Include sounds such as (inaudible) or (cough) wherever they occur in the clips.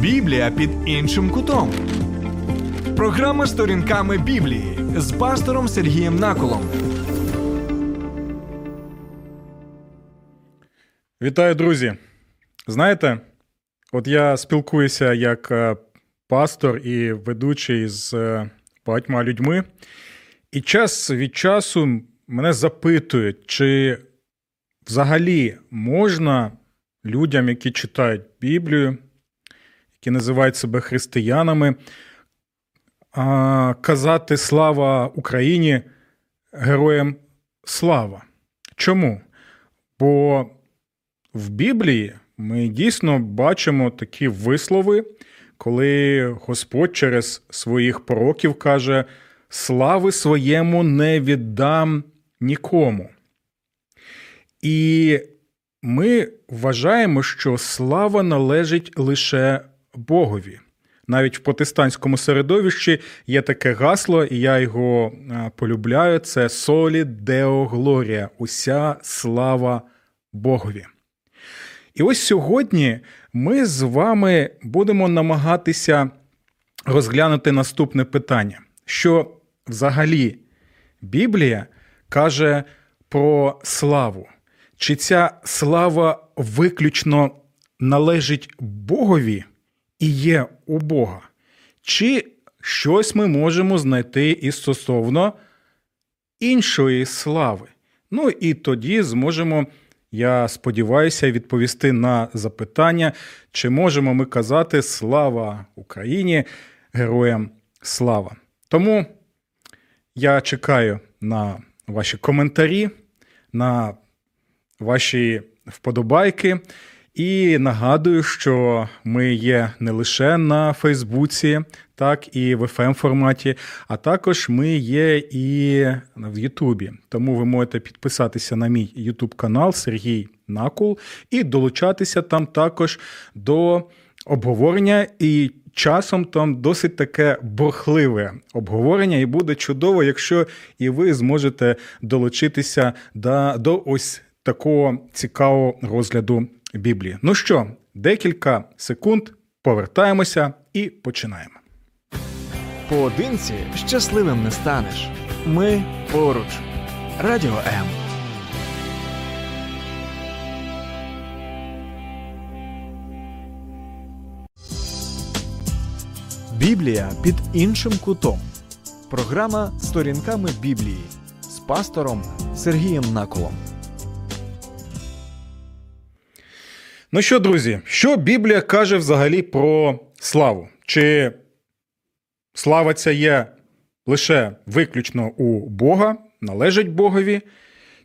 Біблія під іншим кутом. Програма сторінками Біблії з пастором Сергієм Наколом. Вітаю, друзі! Знаєте, от я спілкуюся як е, пастор і ведучий з е, багатьма людьми, і час від часу мене запитують, чи взагалі можна людям, які читають Біблію, які називають себе християнами, казати слава Україні героям слава. Чому? Бо в Біблії ми дійсно бачимо такі вислови, коли Господь через своїх пророків каже: слави своєму не віддам нікому. І ми вважаємо, що слава належить лише Богові. Навіть в протестантському середовищі є таке гасло, і я його полюбляю: це солі Део Глорія, уся слава Богові. І ось сьогодні ми з вами будемо намагатися розглянути наступне питання: що взагалі Біблія каже про славу. Чи ця слава виключно належить Богові і є у Бога? Чи щось ми можемо знайти і стосовно іншої слави? Ну і тоді зможемо, я сподіваюся, відповісти на запитання, чи можемо ми казати Слава Україні, героям слава. Тому я чекаю на ваші коментарі, на ваші вподобайки. І нагадую, що ми є не лише на Фейсбуці, так і в fm форматі, а також ми є і в Ютубі. Тому ви можете підписатися на мій Ютуб канал Сергій Накул і долучатися там також до обговорення. І часом там досить таке бурхливе обговорення, і буде чудово, якщо і ви зможете долучитися до, до ось такого цікавого розгляду Біблії. Ну що, декілька секунд повертаємося і починаємо. Поодинці щасливим не станеш. Ми поруч. Радіо М. Біблія під іншим кутом. Програма сторінками Біблії з пастором Сергієм Наколом. Ну що, друзі, що Біблія каже взагалі про славу? Чи слава ця є лише виключно у Бога, належить Богові?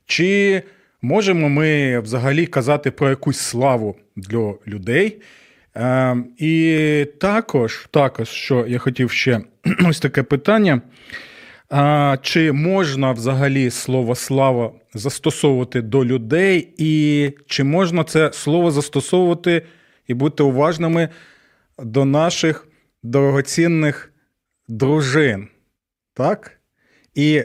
Чи можемо ми взагалі казати про якусь славу для людей? Е, І також, також, що я хотів ще (clears throat) ось таке питання. А, Чи можна взагалі слово слава застосовувати до людей, і чи можна це слово застосовувати і бути уважними до наших дорогоцінних дружин? Так? І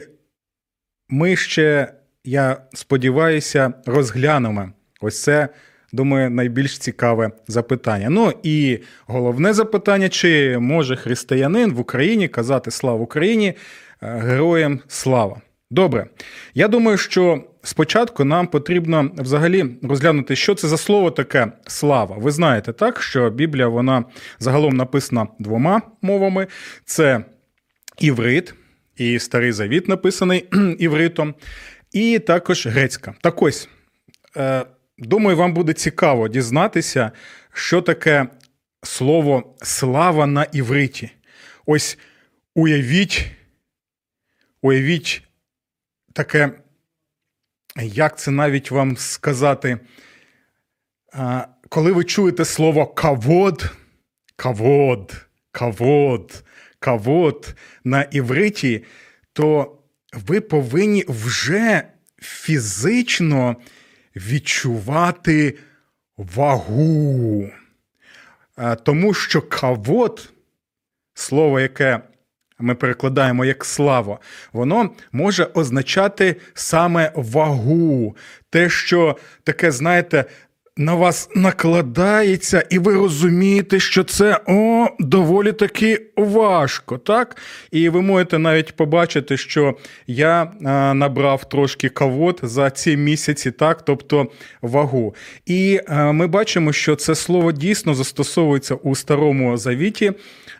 ми ще, я сподіваюся, розглянемо ось це. Думаю, найбільш цікаве запитання. Ну і головне запитання: чи може християнин в Україні казати слава Україні? Е, героям слава. Добре. Я думаю, що спочатку нам потрібно взагалі розглянути, що це за слово таке слава. Ви знаєте, так, що Біблія вона загалом написана двома мовами: це іврит, і Старий Завіт написаний (clears throat) івритом, і також грецька. Так ось, е, думаю, вам буде цікаво дізнатися, що таке слово слава на івриті. Ось уявіть. Уявіть таке, як це навіть вам сказати, коли ви чуєте слово кавод, кавод, кавод, кавод на івриті, то ви повинні вже фізично відчувати вагу. Тому що кавод, слово, яке ми перекладаємо як слава, воно може означати саме вагу, те, що таке, знаєте, на вас накладається, і ви розумієте, що це о, доволі таки важко, так? І ви можете навіть побачити, що я а, набрав трошки кавод за ці місяці, так, тобто вагу. І а, ми бачимо, що це слово дійсно застосовується у старому завіті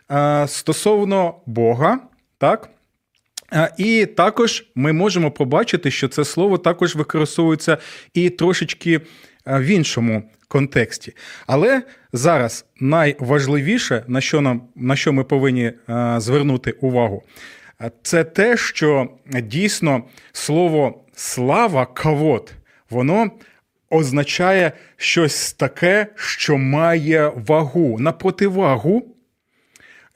а, стосовно Бога, так? І також ми можемо побачити, що це слово також використовується і трошечки в іншому контексті. Але зараз найважливіше, на що нам на що ми повинні звернути увагу, це те, що дійсно слово слава кавод, воно означає щось таке, що має вагу на противагу.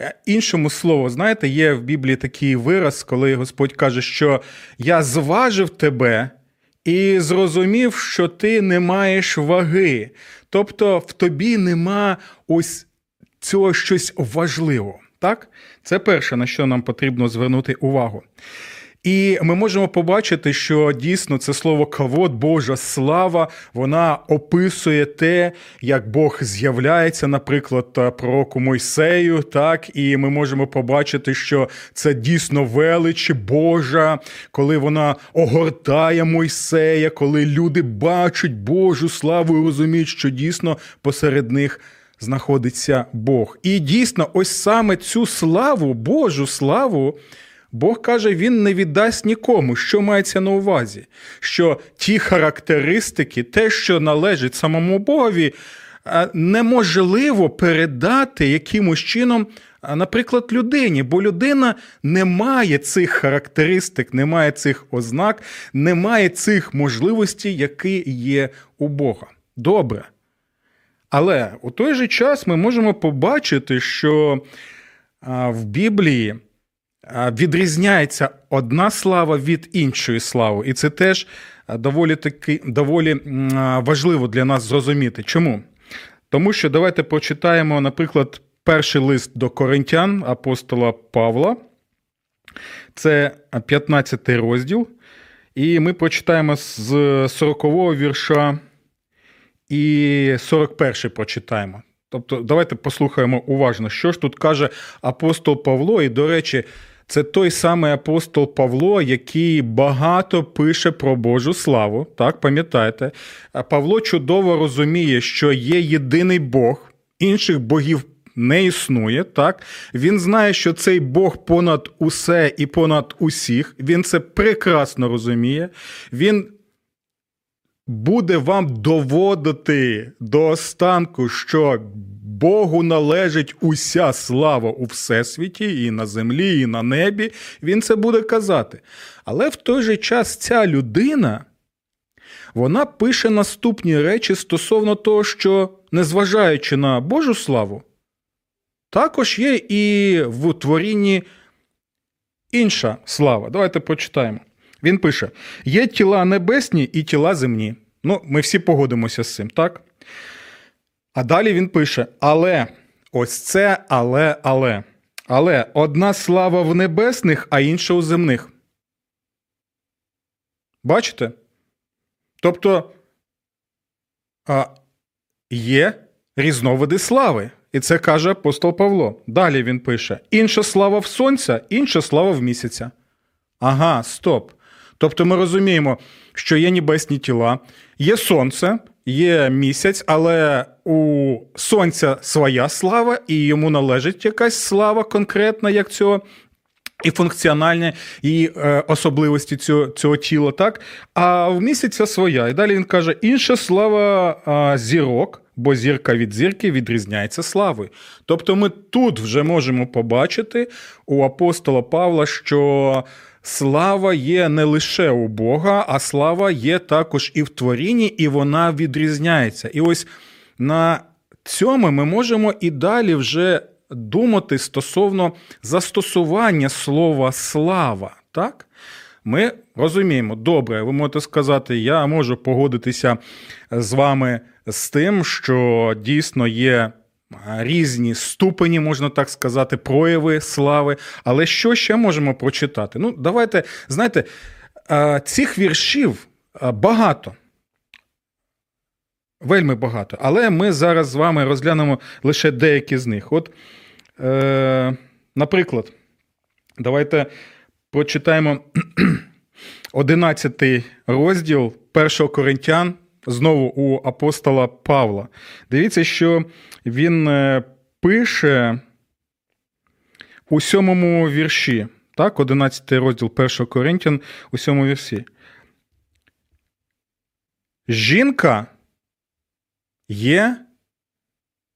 Е, іншому слову, знаєте, є в Біблії такий вираз, коли Господь каже, що я зважив тебе і зрозумів, що ти не маєш ваги. Тобто в тобі нема ось цього щось важливого. Так? Це перше, на що нам потрібно звернути увагу. І ми можемо побачити, що дійсно це слово кавод, Божа слава, вона описує те, як Бог з'являється, наприклад, пророку Мойсею. Так, і ми можемо побачити, що це дійсно велич Божа, коли вона огортає Мойсея, коли люди бачать Божу славу і розуміють, що дійсно посеред них. Знаходиться Бог. І дійсно, ось саме цю славу, Божу славу, Бог каже, він не віддасть нікому, що мається на увазі, що ті характеристики, те, що належить самому Богові, неможливо передати якимось чином, наприклад, людині, бо людина не має цих характеристик, не має цих ознак, не має цих можливостей, які є у Бога. Добре. Але у той же час ми можемо побачити, що в Біблії відрізняється одна слава від іншої слави. І це теж доволі таки доволі важливо для нас зрозуміти. Чому? Тому що давайте почитаємо, наприклад, перший лист до коринтян апостола Павла. Це 15 розділ. І ми прочитаємо з 40-го вірша і 41 прочитаємо. Тобто, давайте послухаємо уважно, що ж тут каже апостол Павло, і, до речі, це той самий апостол Павло, який багато пише про Божу славу. Так, пам'ятаєте? Павло чудово розуміє, що є єдиний Бог, інших богів не існує. Так, він знає, що цей Бог понад усе і понад усіх. Він це прекрасно розуміє. Він буде вам доводити до останку, що Богу належить уся слава у всесвіті, і на землі, і на небі. Він це буде казати. Але в той же час ця людина. Вона пише наступні речі стосовно того, що, незважаючи на Божу славу, також є і в творінні інша слава. Давайте прочитаємо. Він пише: є тіла небесні і тіла земні. Ну, ми всі погодимося з цим, так? А далі він пише: Але, ось це, але, але. Але одна слава в небесних, а інша у земних. Бачите? Тобто а, є різновиди слави. І це каже апостол Павло. Далі він пише: інша слава в сонця, інша слава в місяця. Ага, стоп. Тобто ми розуміємо, що є небесні тіла, є сонце, є місяць, але у сонця своя слава, і йому належить якась слава конкретна, як цього. І функціональні і е, особливості цього цього тіла, так? А в місяця своя. І далі він каже: інша слава е, зірок, бо зірка від зірки відрізняється славою. Тобто ми тут вже можемо побачити у апостола Павла, що слава є не лише у Бога, а слава є також і в творінні, і вона відрізняється. І ось на цьому ми можемо і далі вже думати стосовно застосування слова слава. так? Ми розуміємо, добре, ви можете сказати, я можу погодитися з вами з тим, що дійсно є різні ступені, можна так сказати, прояви слави. Але що ще можемо прочитати? Ну, давайте, знаєте, цих віршів багато. Вельми багато. Але ми зараз з вами розглянемо лише деякі з них. От, е, наприклад, давайте прочитаємо (clears throat) 11 розділ 1 Коринтян, знову у апостола Павла. Дивіться, що він е, пише у сьомому вірші. Так, 11 розділ 1 Коринтян у сьомому вірші. Жінка є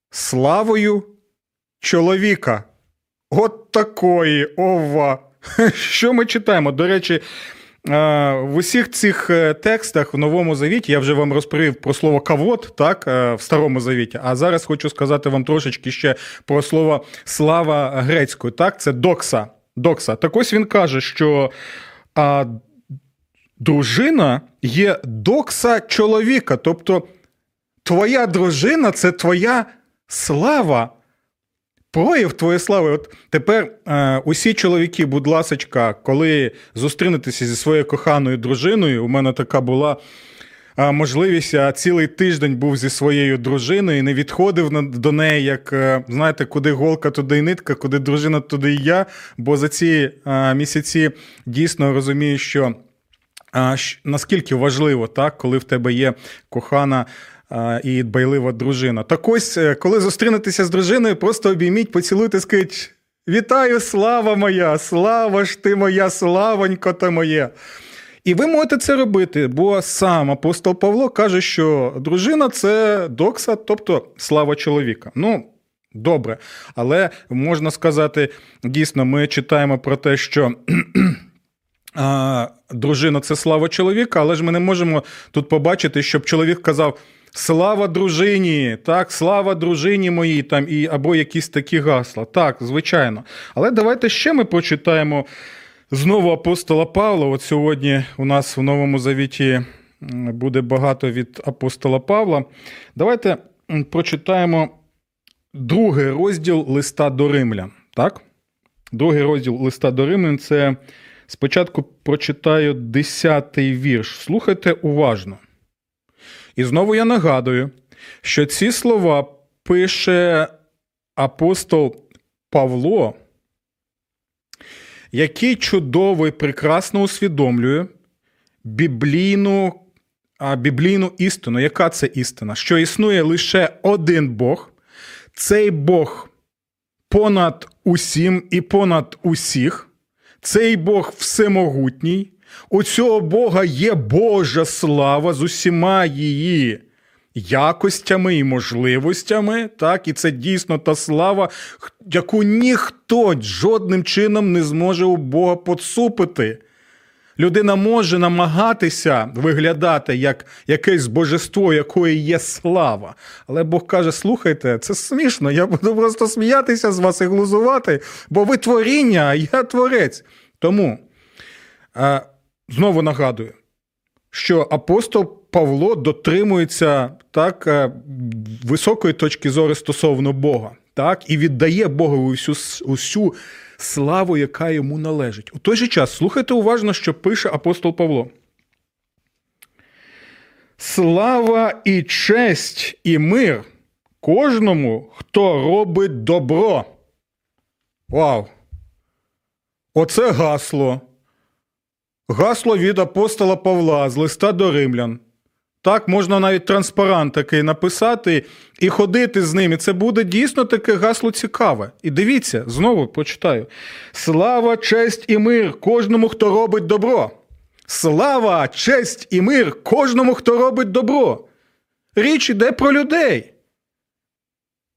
славою чоловіка. От такої ова. (laughs) Що ми читаємо? До речі, в усіх цих е, текстах в Новому Завіті я вже вам розповів про слово кавод, так, е, в Старому Завіті. А зараз хочу сказати вам трошечки ще про слово слава грецькою. Так, це докса. Докса. Так ось він каже, що а, дружина є докса чоловіка. Тобто твоя дружина це твоя слава. Прояв твоєї слави. От тепер е, усі чоловіки, будь ласочка, коли зустрінетеся зі своєю коханою дружиною, у мене така була е, можливість, я цілий тиждень був зі своєю дружиною і не відходив до неї, як е, знаєте, куди голка, туди й нитка, куди дружина, туди і я. Бо за ці е, місяці дійсно розумію, що наскільки важливо, так, коли в тебе є кохана і дбайлива дружина. Так ось, е, коли зустрінетеся з дружиною, просто обійміть, поцілуйте, скажіть: Вітаю, слава моя! Слава ж ти моя, славонько ти моє! І ви можете це робити, бо сам апостол Павло каже, що дружина це докса, тобто слава чоловіка. Ну, добре, але можна сказати, дійсно, ми читаємо про те, що. (clears throat) Дружина це слава чоловіка, але ж ми не можемо тут побачити, щоб чоловік казав: Слава дружині, так, слава дружині моїй, там, і, або якісь такі гасла. Так, звичайно. Але давайте ще ми прочитаємо знову апостола Павла. От сьогодні у нас в Новому Завіті буде багато від апостола Павла. Давайте прочитаємо другий розділ листа до римлян. Так? Другий розділ листа до римлян це спочатку прочитаю 10-й вірш. Слухайте уважно. І знову я нагадую, що ці слова пише апостол Павло, який чудово і прекрасно усвідомлює біблійну а, біблійну істину. Яка це істина? Що існує лише один Бог, цей Бог понад усім і понад усіх, цей Бог всемогутній. У цього Бога є Божа слава з усіма її якостями і можливостями. Так, І це дійсно та слава, яку ніхто жодним чином не зможе у Бога поцупити. Людина може намагатися виглядати як якесь божество, якої є слава. Але Бог каже: слухайте, це смішно, я буду просто сміятися з вас і глузувати, бо ви творіння, а я творець. Тому. Знову нагадую, що апостол Павло дотримується так е, високої точки зору стосовно Бога, так, і віддає Богові усю, усю славу, яка йому належить. У той же час слухайте уважно, що пише апостол Павло. Слава і честь і мир кожному, хто робить добро. Вау! Оце гасло. Гасло від апостола Павла з листа до римлян. Так, можна навіть транспарант такий написати і ходити з ним. І Це буде дійсно таке гасло цікаве. І дивіться, знову почитаю: Слава, честь і мир кожному, хто робить добро. Слава, честь і мир кожному, хто робить добро. Річ іде про людей.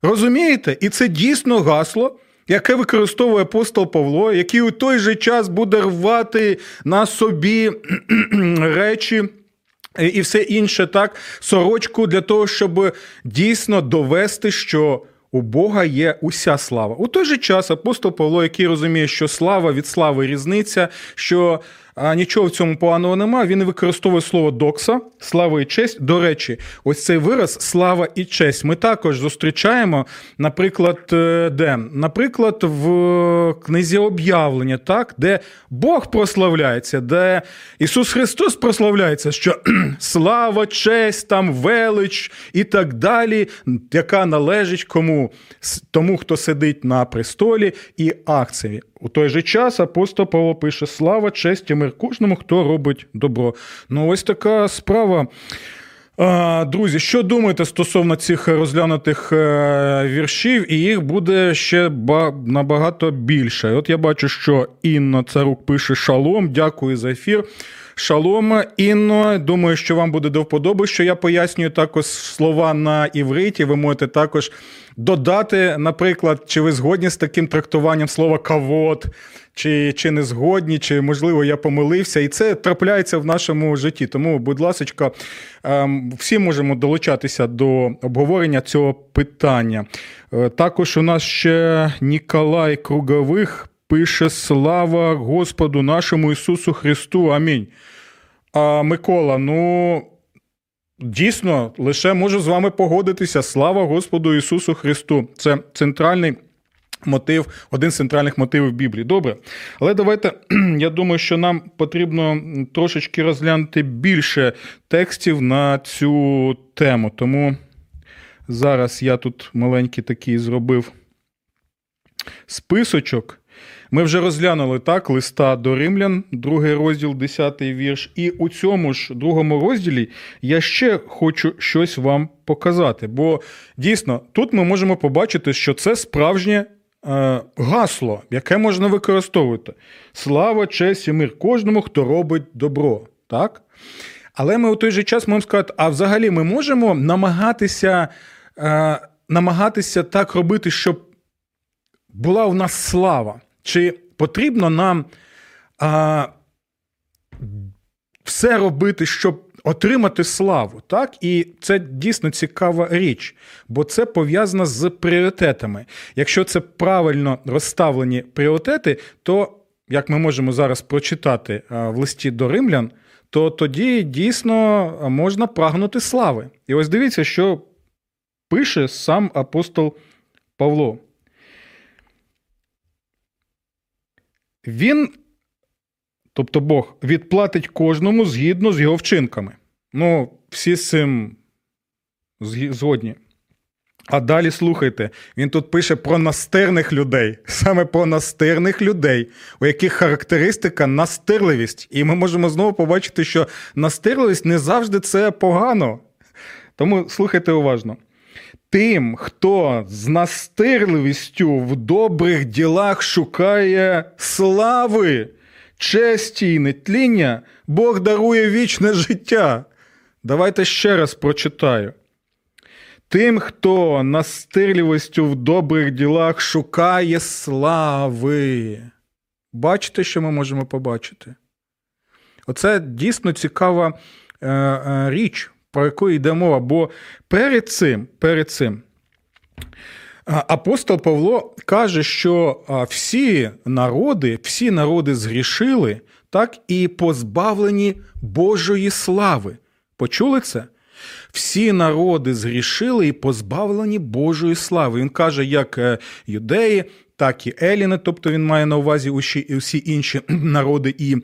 Розумієте? І це дійсно гасло, яке використовує апостол Павло, який у той же час буде рвати на собі (clears throat) речі. І все інше так, сорочку для того, щоб дійсно довести, що у Бога є уся слава. У той же час апостол Павло, який розуміє, що слава від слави різниця, що а нічого в цьому поганого нема. Він використовує слово докса, слава і честь. До речі, ось цей вираз слава і честь. Ми також зустрічаємо, наприклад, е, де? Наприклад, в книзі об'явлення, так, де Бог прославляється, де Ісус Христос прославляється, що (clears throat) слава, честь, там велич і так далі, яка належить кому? Тому, хто сидить на престолі і акції. У той же час апостол Павло пише: Слава, честь мир кожному, хто робить добро. Ну, ось така справа. Друзі, що думаєте стосовно цих розглянутих е, віршів, і їх буде ще набагато більше. От я бачу, що Інна Царук пише Шалом, дякую за ефір. Шалом, Інно. Думаю, що вам буде до вподоби, що я пояснюю також слова на івриті. Ви можете також додати, наприклад, чи ви згодні з таким трактуванням слова кавод, чи чи не згодні, чи, можливо, я помилився. І це трапляється в нашому житті. Тому, будь ласка, ем, всі можемо долучатися до обговорення цього питання. Е, також у нас ще Ніколай Кругових пише Слава Господу нашому Ісусу Христу. Амінь. А Микола, ну. Дійсно, лише можу з вами погодитися. Слава Господу Ісусу Христу. Це центральний мотив, один з центральних мотивів Біблії. Добре. Але давайте, (clears throat) я думаю, що нам потрібно трошечки розглянути більше текстів на цю тему. Тому зараз я тут маленький такий зробив списочок. Ми вже розглянули так листа до римлян, другий розділ, 10 вірш. І у цьому ж другому розділі я ще хочу щось вам показати. Бо дійсно тут ми можемо побачити, що це справжнє е, гасло, яке можна використовувати. Слава, честь і мир кожному, хто робить добро. Так? Але ми у той же час можемо сказати, а взагалі ми можемо намагатися, е, намагатися так робити, щоб була у нас слава. Чи потрібно нам а, все робити, щоб отримати славу? Так? І це дійсно цікава річ, бо це пов'язано з пріоритетами. Якщо це правильно розставлені пріоритети, то, як ми можемо зараз прочитати в листі до римлян, то тоді дійсно можна прагнути слави. І ось дивіться, що пише сам апостол Павло. Він, тобто Бог, відплатить кожному згідно з його вчинками. Ну, всі з цим згодні. А далі слухайте, він тут пише про настирних людей, (laughs) саме про настирних людей, у яких характеристика настирливість. І ми можемо знову побачити, що настирливість не завжди це погано. Тому слухайте уважно тим, хто з настирливістю в добрих ділах шукає слави, честі і нетління, Бог дарує вічне життя. Давайте ще раз прочитаю. Тим, хто настирливістю в добрих ділах шукає слави. Бачите, що ми можемо побачити? Оце дійсно цікава е, е, річ про яку йде мова. Бо перед цим, перед цим апостол Павло каже, що всі народи, всі народи згрішили, так і позбавлені Божої слави. Почули це? Всі народи згрішили і позбавлені Божої слави. Він каже, як е, юдеї, так і Еліни, тобто він має на увазі усі, усі інші (clears throat) народи і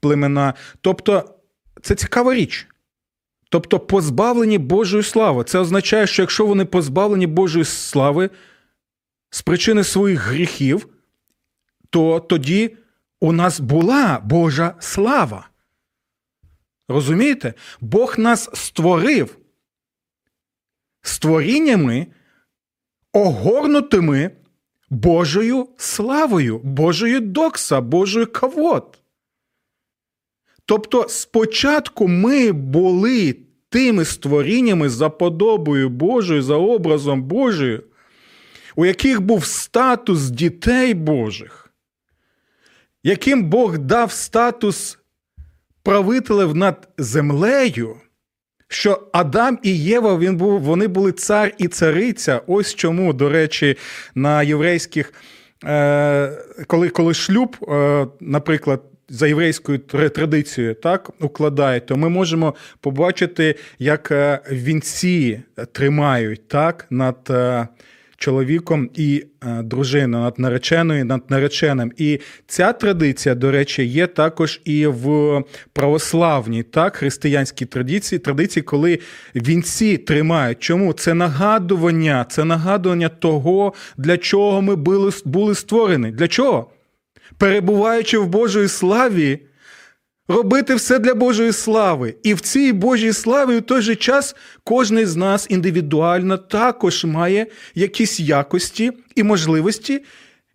племена. Тобто це цікава річ. Тобто позбавлені Божої слави. Це означає, що якщо вони позбавлені Божої слави з причини своїх гріхів, то тоді у нас була Божа слава. Розумієте? Бог нас створив створіннями, огорнутими Божою славою, Божою докса, Божою кавот. Тобто спочатку ми були тими створіннями за подобою Божою, за образом Божою, у яких був статус дітей Божих, яким Бог дав статус правителів над землею, що Адам і Єва він був, вони були цар і цариця. Ось чому, до речі, на єврейських, е, коли коли шлюб, е, наприклад, за єврейською традицією так укладають, то ми можемо побачити, як е, вінці тримають так над е, чоловіком і е, дружиною, над нареченою, над нареченим. І ця традиція, до речі, є також і в православній так, християнській традиції, традиції, коли вінці тримають. Чому? Це нагадування, це нагадування того, для чого ми були, були створені. Для чого? Перебуваючи в Божої славі робити все для Божої слави. І в цій Божій славі в той же час кожен з нас індивідуально також має якісь якості і можливості,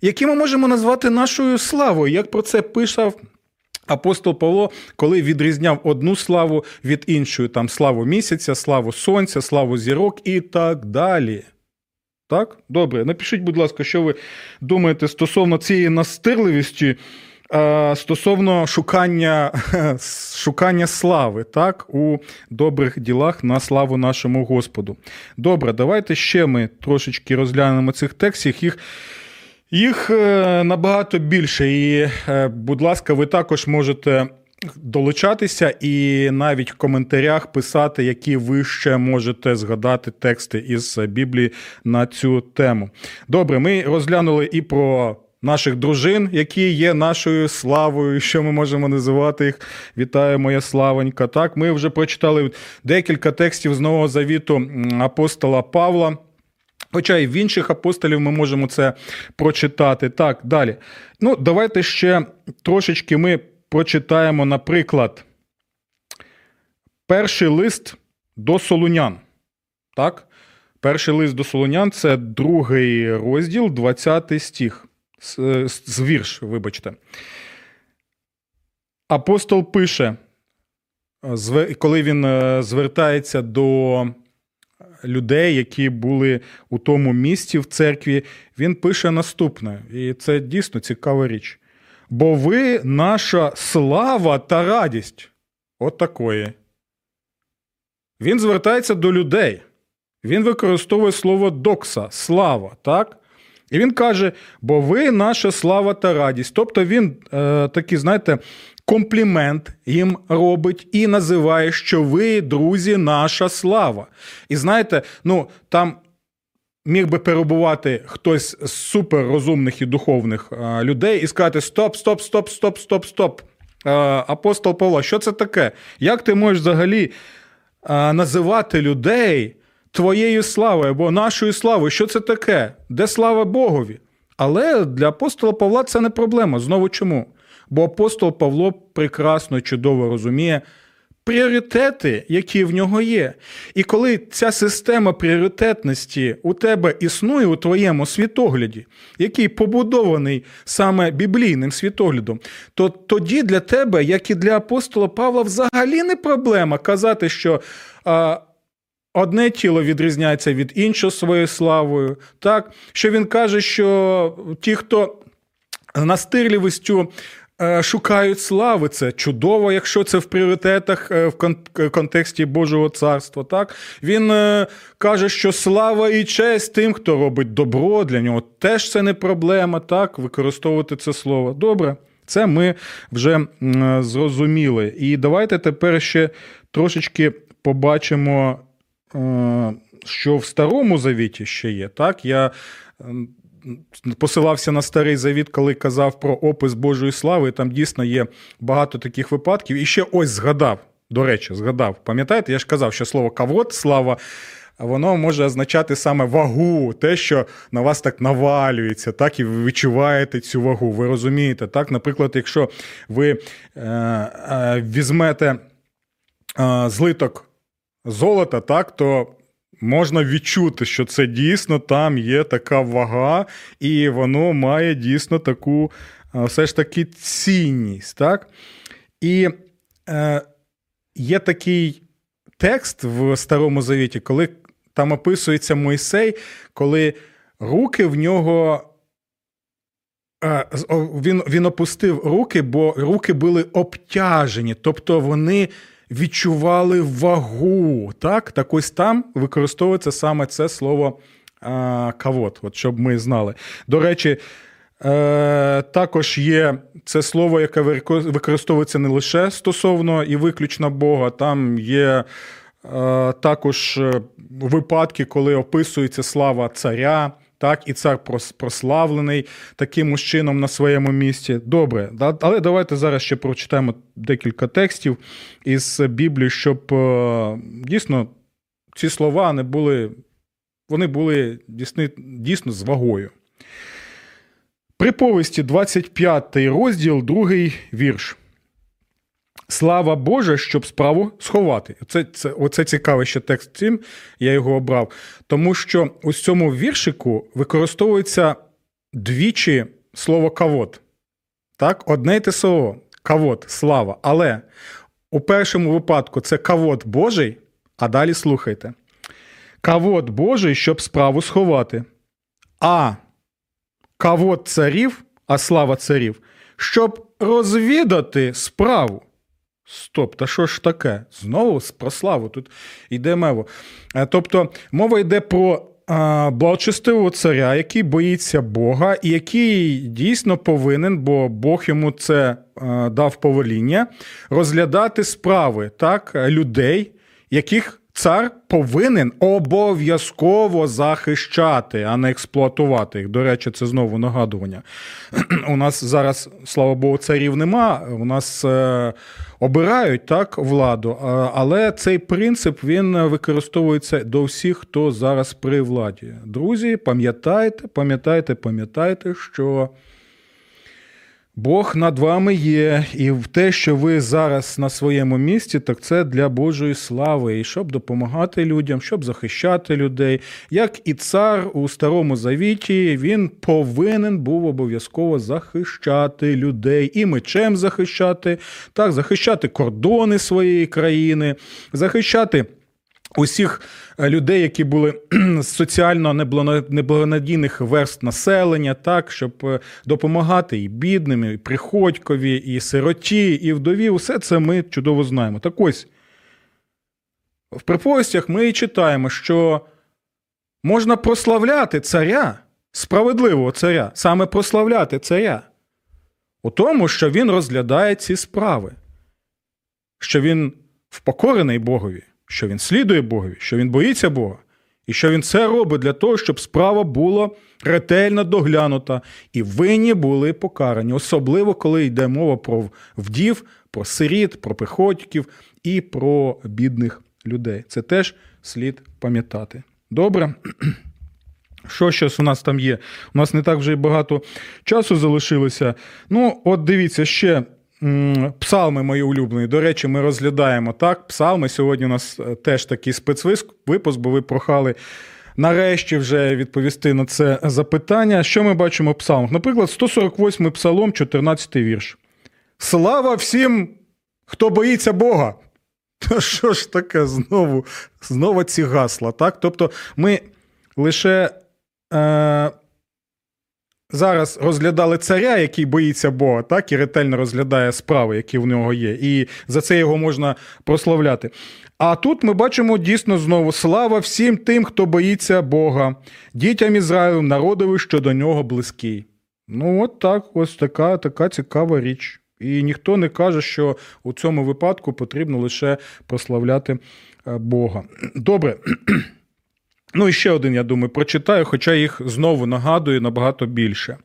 які ми можемо назвати нашою славою, як про це писав. Апостол Павло, коли відрізняв одну славу від іншої, там славу місяця, славу сонця, славу зірок і так далі. Так? Добре, напишіть, будь ласка, що ви думаєте стосовно цієї настирливості Е, стосовно шукання (laughs) шукання слави, так, у добрих ділах на славу нашому Господу. Добре, давайте ще ми трошечки розглянемо цих текстів. Їх їх е, набагато більше. І, е, будь ласка, ви також можете. Долучатися і навіть в коментарях писати, які ви ще можете згадати тексти із Біблії на цю тему. Добре, ми розглянули і про наших дружин, які є нашою славою, (laughs) що ми можемо називати їх. Вітаю, моя славонька. Так, ми вже прочитали декілька текстів з Нового Завіту апостола Павла. Хоча і в інших апостолів ми можемо це прочитати. Так, далі. Ну, давайте ще трошечки ми прочитаємо, наприклад, перший лист до Солунян. Так? Перший лист до Солунян це другий розділ, 20 стих з вірш, вибачте. Апостол пише, коли він е, звертається до людей, які були у тому місці в церкві, він пише наступне, і це дійсно цікава річ. Бо ви наша слава та радість. От такої. Він звертається до людей. Він використовує слово докса, слава, так? І він каже: бо ви наша слава та радість. Тобто він е, такий, знаєте, комплімент їм робить і називає, що ви, друзі, наша слава. І знаєте, ну там. Міг би перебувати хтось з суперрозумних і духовних е, людей і сказати: Стоп, стоп, стоп, стоп, стоп, стоп. Е, апостол Павло, що це таке? Як ти можеш взагалі е, називати людей твоєю славою або нашою славою. Що це таке? Де слава Богові? Але для апостола Павла це не проблема. Знову чому? Бо апостол Павло прекрасно чудово розуміє пріоритети, які в нього є. І коли ця система пріоритетності у тебе існує у твоєму світогляді, який побудований саме біблійним світоглядом, то тоді для тебе, як і для апостола Павла, взагалі не проблема казати, що. Одне тіло відрізняється від іншого своєю славою, так що він каже, що ті, хто настирливістю шукають слави, це чудово, якщо це в пріоритетах е, в контексті Божого царства. Так він е, каже, що слава і честь тим, хто робить добро для нього, теж це не проблема, так використовувати це слово. Добре, це ми вже зрозуміли. І давайте тепер ще трошечки побачимо. Е, що в Старому Завіті ще є. Так, я посилався на старий завіт, коли казав про опис Божої слави. і Там дійсно є багато таких випадків. І ще ось згадав. До речі, згадав. Пам'ятаєте, я ж казав, що слово кавот, слава. Воно може означати саме вагу, те, що на вас так навалюється, так і ви відчуваєте цю вагу. Ви розумієте, так? Наприклад, якщо ви е, е, візьмете е, злиток золота, так, то можна відчути, що це дійсно там є така вага, і воно має дійсно таку все ж таки цінність. так. І е, є такий текст в Старому Завіті, коли там описується Мойсей, коли руки в нього. Він він опустив руки, бо руки були обтяжені, тобто вони відчували вагу. Так Так ось там використовується саме це слово а, кавот, от щоб ми знали. До речі, Е, Також є це слово, яке використовується не лише стосовно і виключно Бога. Там є е, також е, випадки, коли описується слава царя. Так, і цар прославлений таким чином на своєму місці. Добре, але давайте зараз ще прочитаємо декілька текстів із Біблії, щоб е, дійсно ці слова не були, вони були дійсно, дійсно з вагою. При повісті 25 розділ, другий вірш. Слава Боже, щоб справу сховати. Оце це, оце цікавий ще текст цим, я його обрав. Тому що у цьому віршику використовується двічі слово кавод. Так, одне й те слово кавод, слава. Але у першому випадку це кавод Божий, а далі слухайте. Кавод Божий, щоб справу сховати. А кавод царів, а слава царів, щоб розвідати справу. Стоп, та що ж таке? Знову про славу тут йде. Е, тобто мова йде про благочестивого царя, який боїться Бога, і який дійсно повинен, бо Бог йому це дав повеління, розглядати справи так, людей, яких Цар повинен обов'язково захищати, а не експлуатувати їх. До речі, це знову нагадування. (clears throat) У нас зараз, слава Богу, царів нема. У нас е, обирають так владу, але цей принцип він використовується до всіх, хто зараз при владі. Друзі, пам'ятайте, пам'ятайте, пам'ятайте, що. Бог над вами є, і в те, що ви зараз на своєму місці, так це для Божої слави, і щоб допомагати людям, щоб захищати людей. Як і цар у Старому Завіті, він повинен був обов'язково захищати людей і мечем захищати, так, захищати кордони своєї країни, захищати. Усіх е, людей, які були соціально неблагонадійних верст населення, так, щоб е, допомагати і бідним, і приходькові, і сироті, і вдові, усе це ми чудово знаємо. Так ось в приповістях ми і читаємо, що можна прославляти царя, справедливого царя, саме прославляти царя, у тому, що він розглядає ці справи, що він впокорений Богові що він слідує Богові, що він боїться Бога, і що він це робить для того, щоб справа була ретельно доглянута і винні були покарані, особливо коли йде мова про вдів, про сиріт, про приходьків і про бідних людей. Це теж слід пам'ятати. Добре. (clears throat) Що щось у нас там є? У нас не так вже й багато часу залишилося. Ну, от дивіться, ще Псалми мої улюблені. До речі, ми розглядаємо так. Псалми. Сьогодні у нас е, теж такий спецвипуск, бо ви прохали нарешті вже відповісти на це запитання. Що ми бачимо в псалмах? Наприклад, 148-й псалом, 14-й вірш. Слава всім, хто боїться Бога! (laughs) Та що ж таке знову знову ці гасла? так? Тобто ми лише. Е, зараз розглядали царя, який боїться Бога, так і ретельно розглядає справи, які в нього є, і за це його можна прославляти. А тут ми бачимо дійсно знову слава всім тим, хто боїться Бога, дітям Ізраїлю, народові, що до нього близький. Ну, от так, ось така, така цікава річ. І ніхто не каже, що у цьому випадку потрібно лише прославляти е, Бога. Добре. Ну і ще один, я думаю, прочитаю, хоча їх знову нагадую набагато більше.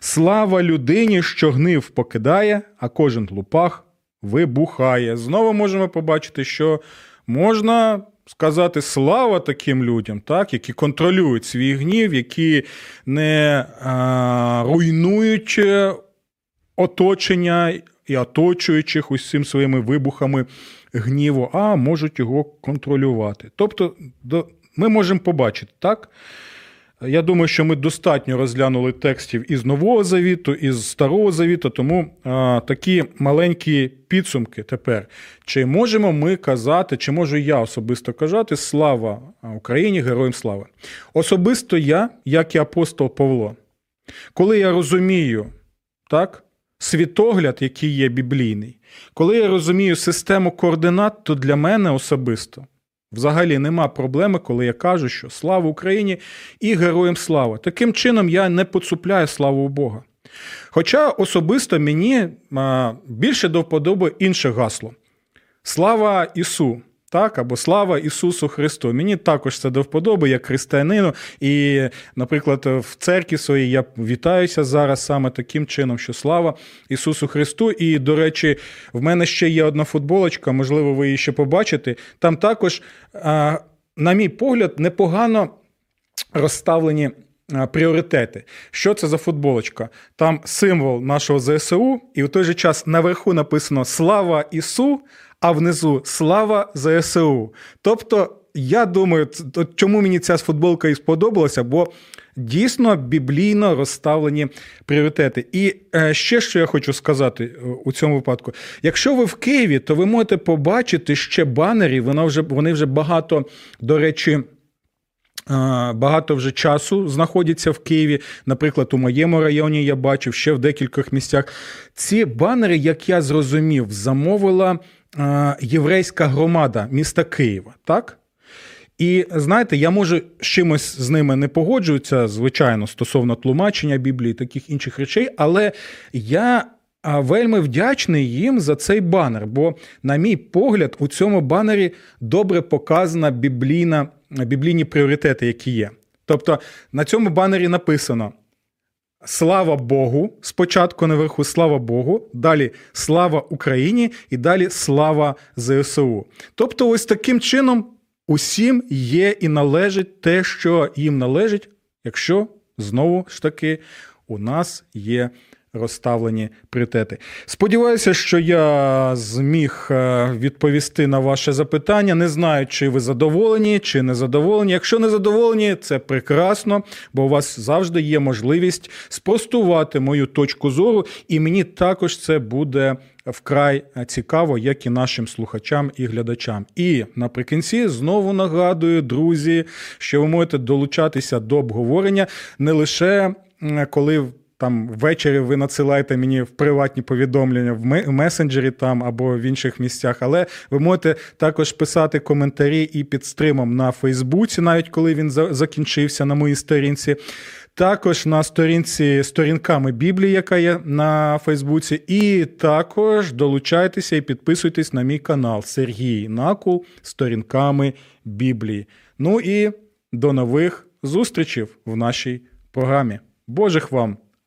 Слава людині, що гнив покидає, а кожен лупах вибухає. Знову можемо побачити, що можна сказати слава таким людям, так, які контролюють свій гнів, які не а, руйнують оточення і оточуючих усім своїми вибухами гніву, а можуть його контролювати. Тобто, до ми можемо побачити, так? Я думаю, що ми достатньо розглянули текстів із Нового Завіту, із Старого Завіту, тому а, такі маленькі підсумки тепер. Чи можемо ми казати, чи можу я особисто казати слава Україні, героям слави? Особисто я, як і апостол Павло, коли я розумію так, світогляд, який є біблійний, коли я розумію систему координат, то для мене особисто. Взагалі нема проблеми, коли я кажу, що слава Україні і героям слава. Таким чином, я не поцупляю славу Бога. Хоча особисто мені більше до вподоби інше гасло. Слава Ісу! Так, або слава Ісусу Христу. Мені також це до вподоби, як християнину. І, наприклад, в церкві своїй я вітаюся зараз саме таким чином, що слава Ісусу Христу. І, до речі, в мене ще є одна футболочка, можливо, ви її ще побачите. Там також, на мій погляд, непогано розставлені. Пріоритети. Що це за футболочка? Там символ нашого ЗСУ, і в той же час наверху написано Слава Ісу, а внизу Слава ЗСУ.Тобто, я думаю, чому мені ця футболка і сподобалася, бо дійсно біблійно розставлені пріоритети. І е, ще що я хочу сказати е, у цьому випадку: якщо ви в Києві, то ви можете побачити ще банери, вони вже, вони вже багато, до речі. Багато вже часу знаходяться в Києві. Наприклад, у моєму районі я бачив ще в декількох місцях. Ці банери, як я зрозумів, замовила єврейська громада міста Києва. так? І знаєте, я можу з чимось з ними не погоджуюся, звичайно, стосовно тлумачення Біблії, таких інших речей, але я вельми вдячний їм за цей банер. Бо, на мій погляд, у цьому банері добре показана біблійна біблійні пріоритети, які є. Тобто на цьому банері написано: Слава Богу, спочатку наверху слава Богу, далі слава Україні і далі слава ЗСУ. Тобто, ось таким чином усім є і належить те, що їм належить, якщо знову ж таки у нас є розставлені пріоритети. Сподіваюся, що я зміг е, відповісти на ваше запитання. Не знаю, чи ви задоволені, чи не задоволені. Якщо не задоволені, це прекрасно, бо у вас завжди є можливість спростувати мою точку зору, і мені також це буде. Вкрай цікаво, як і нашим слухачам і глядачам. І наприкінці знову нагадую, друзі, що ви можете долучатися до обговорення не лише коли там ввечері ви надсилаєте мені в приватні повідомлення в месенджері там або в інших місцях, але ви можете також писати коментарі і під стримом на Фейсбуці, навіть коли він закінчився на моїй сторінці. Також на сторінці сторінками Біблії, яка є на Фейсбуці, і також долучайтеся і підписуйтесь на мій канал Сергій Накул сторінками Біблії. Ну і до нових зустрічей в нашій програмі. Божих вам!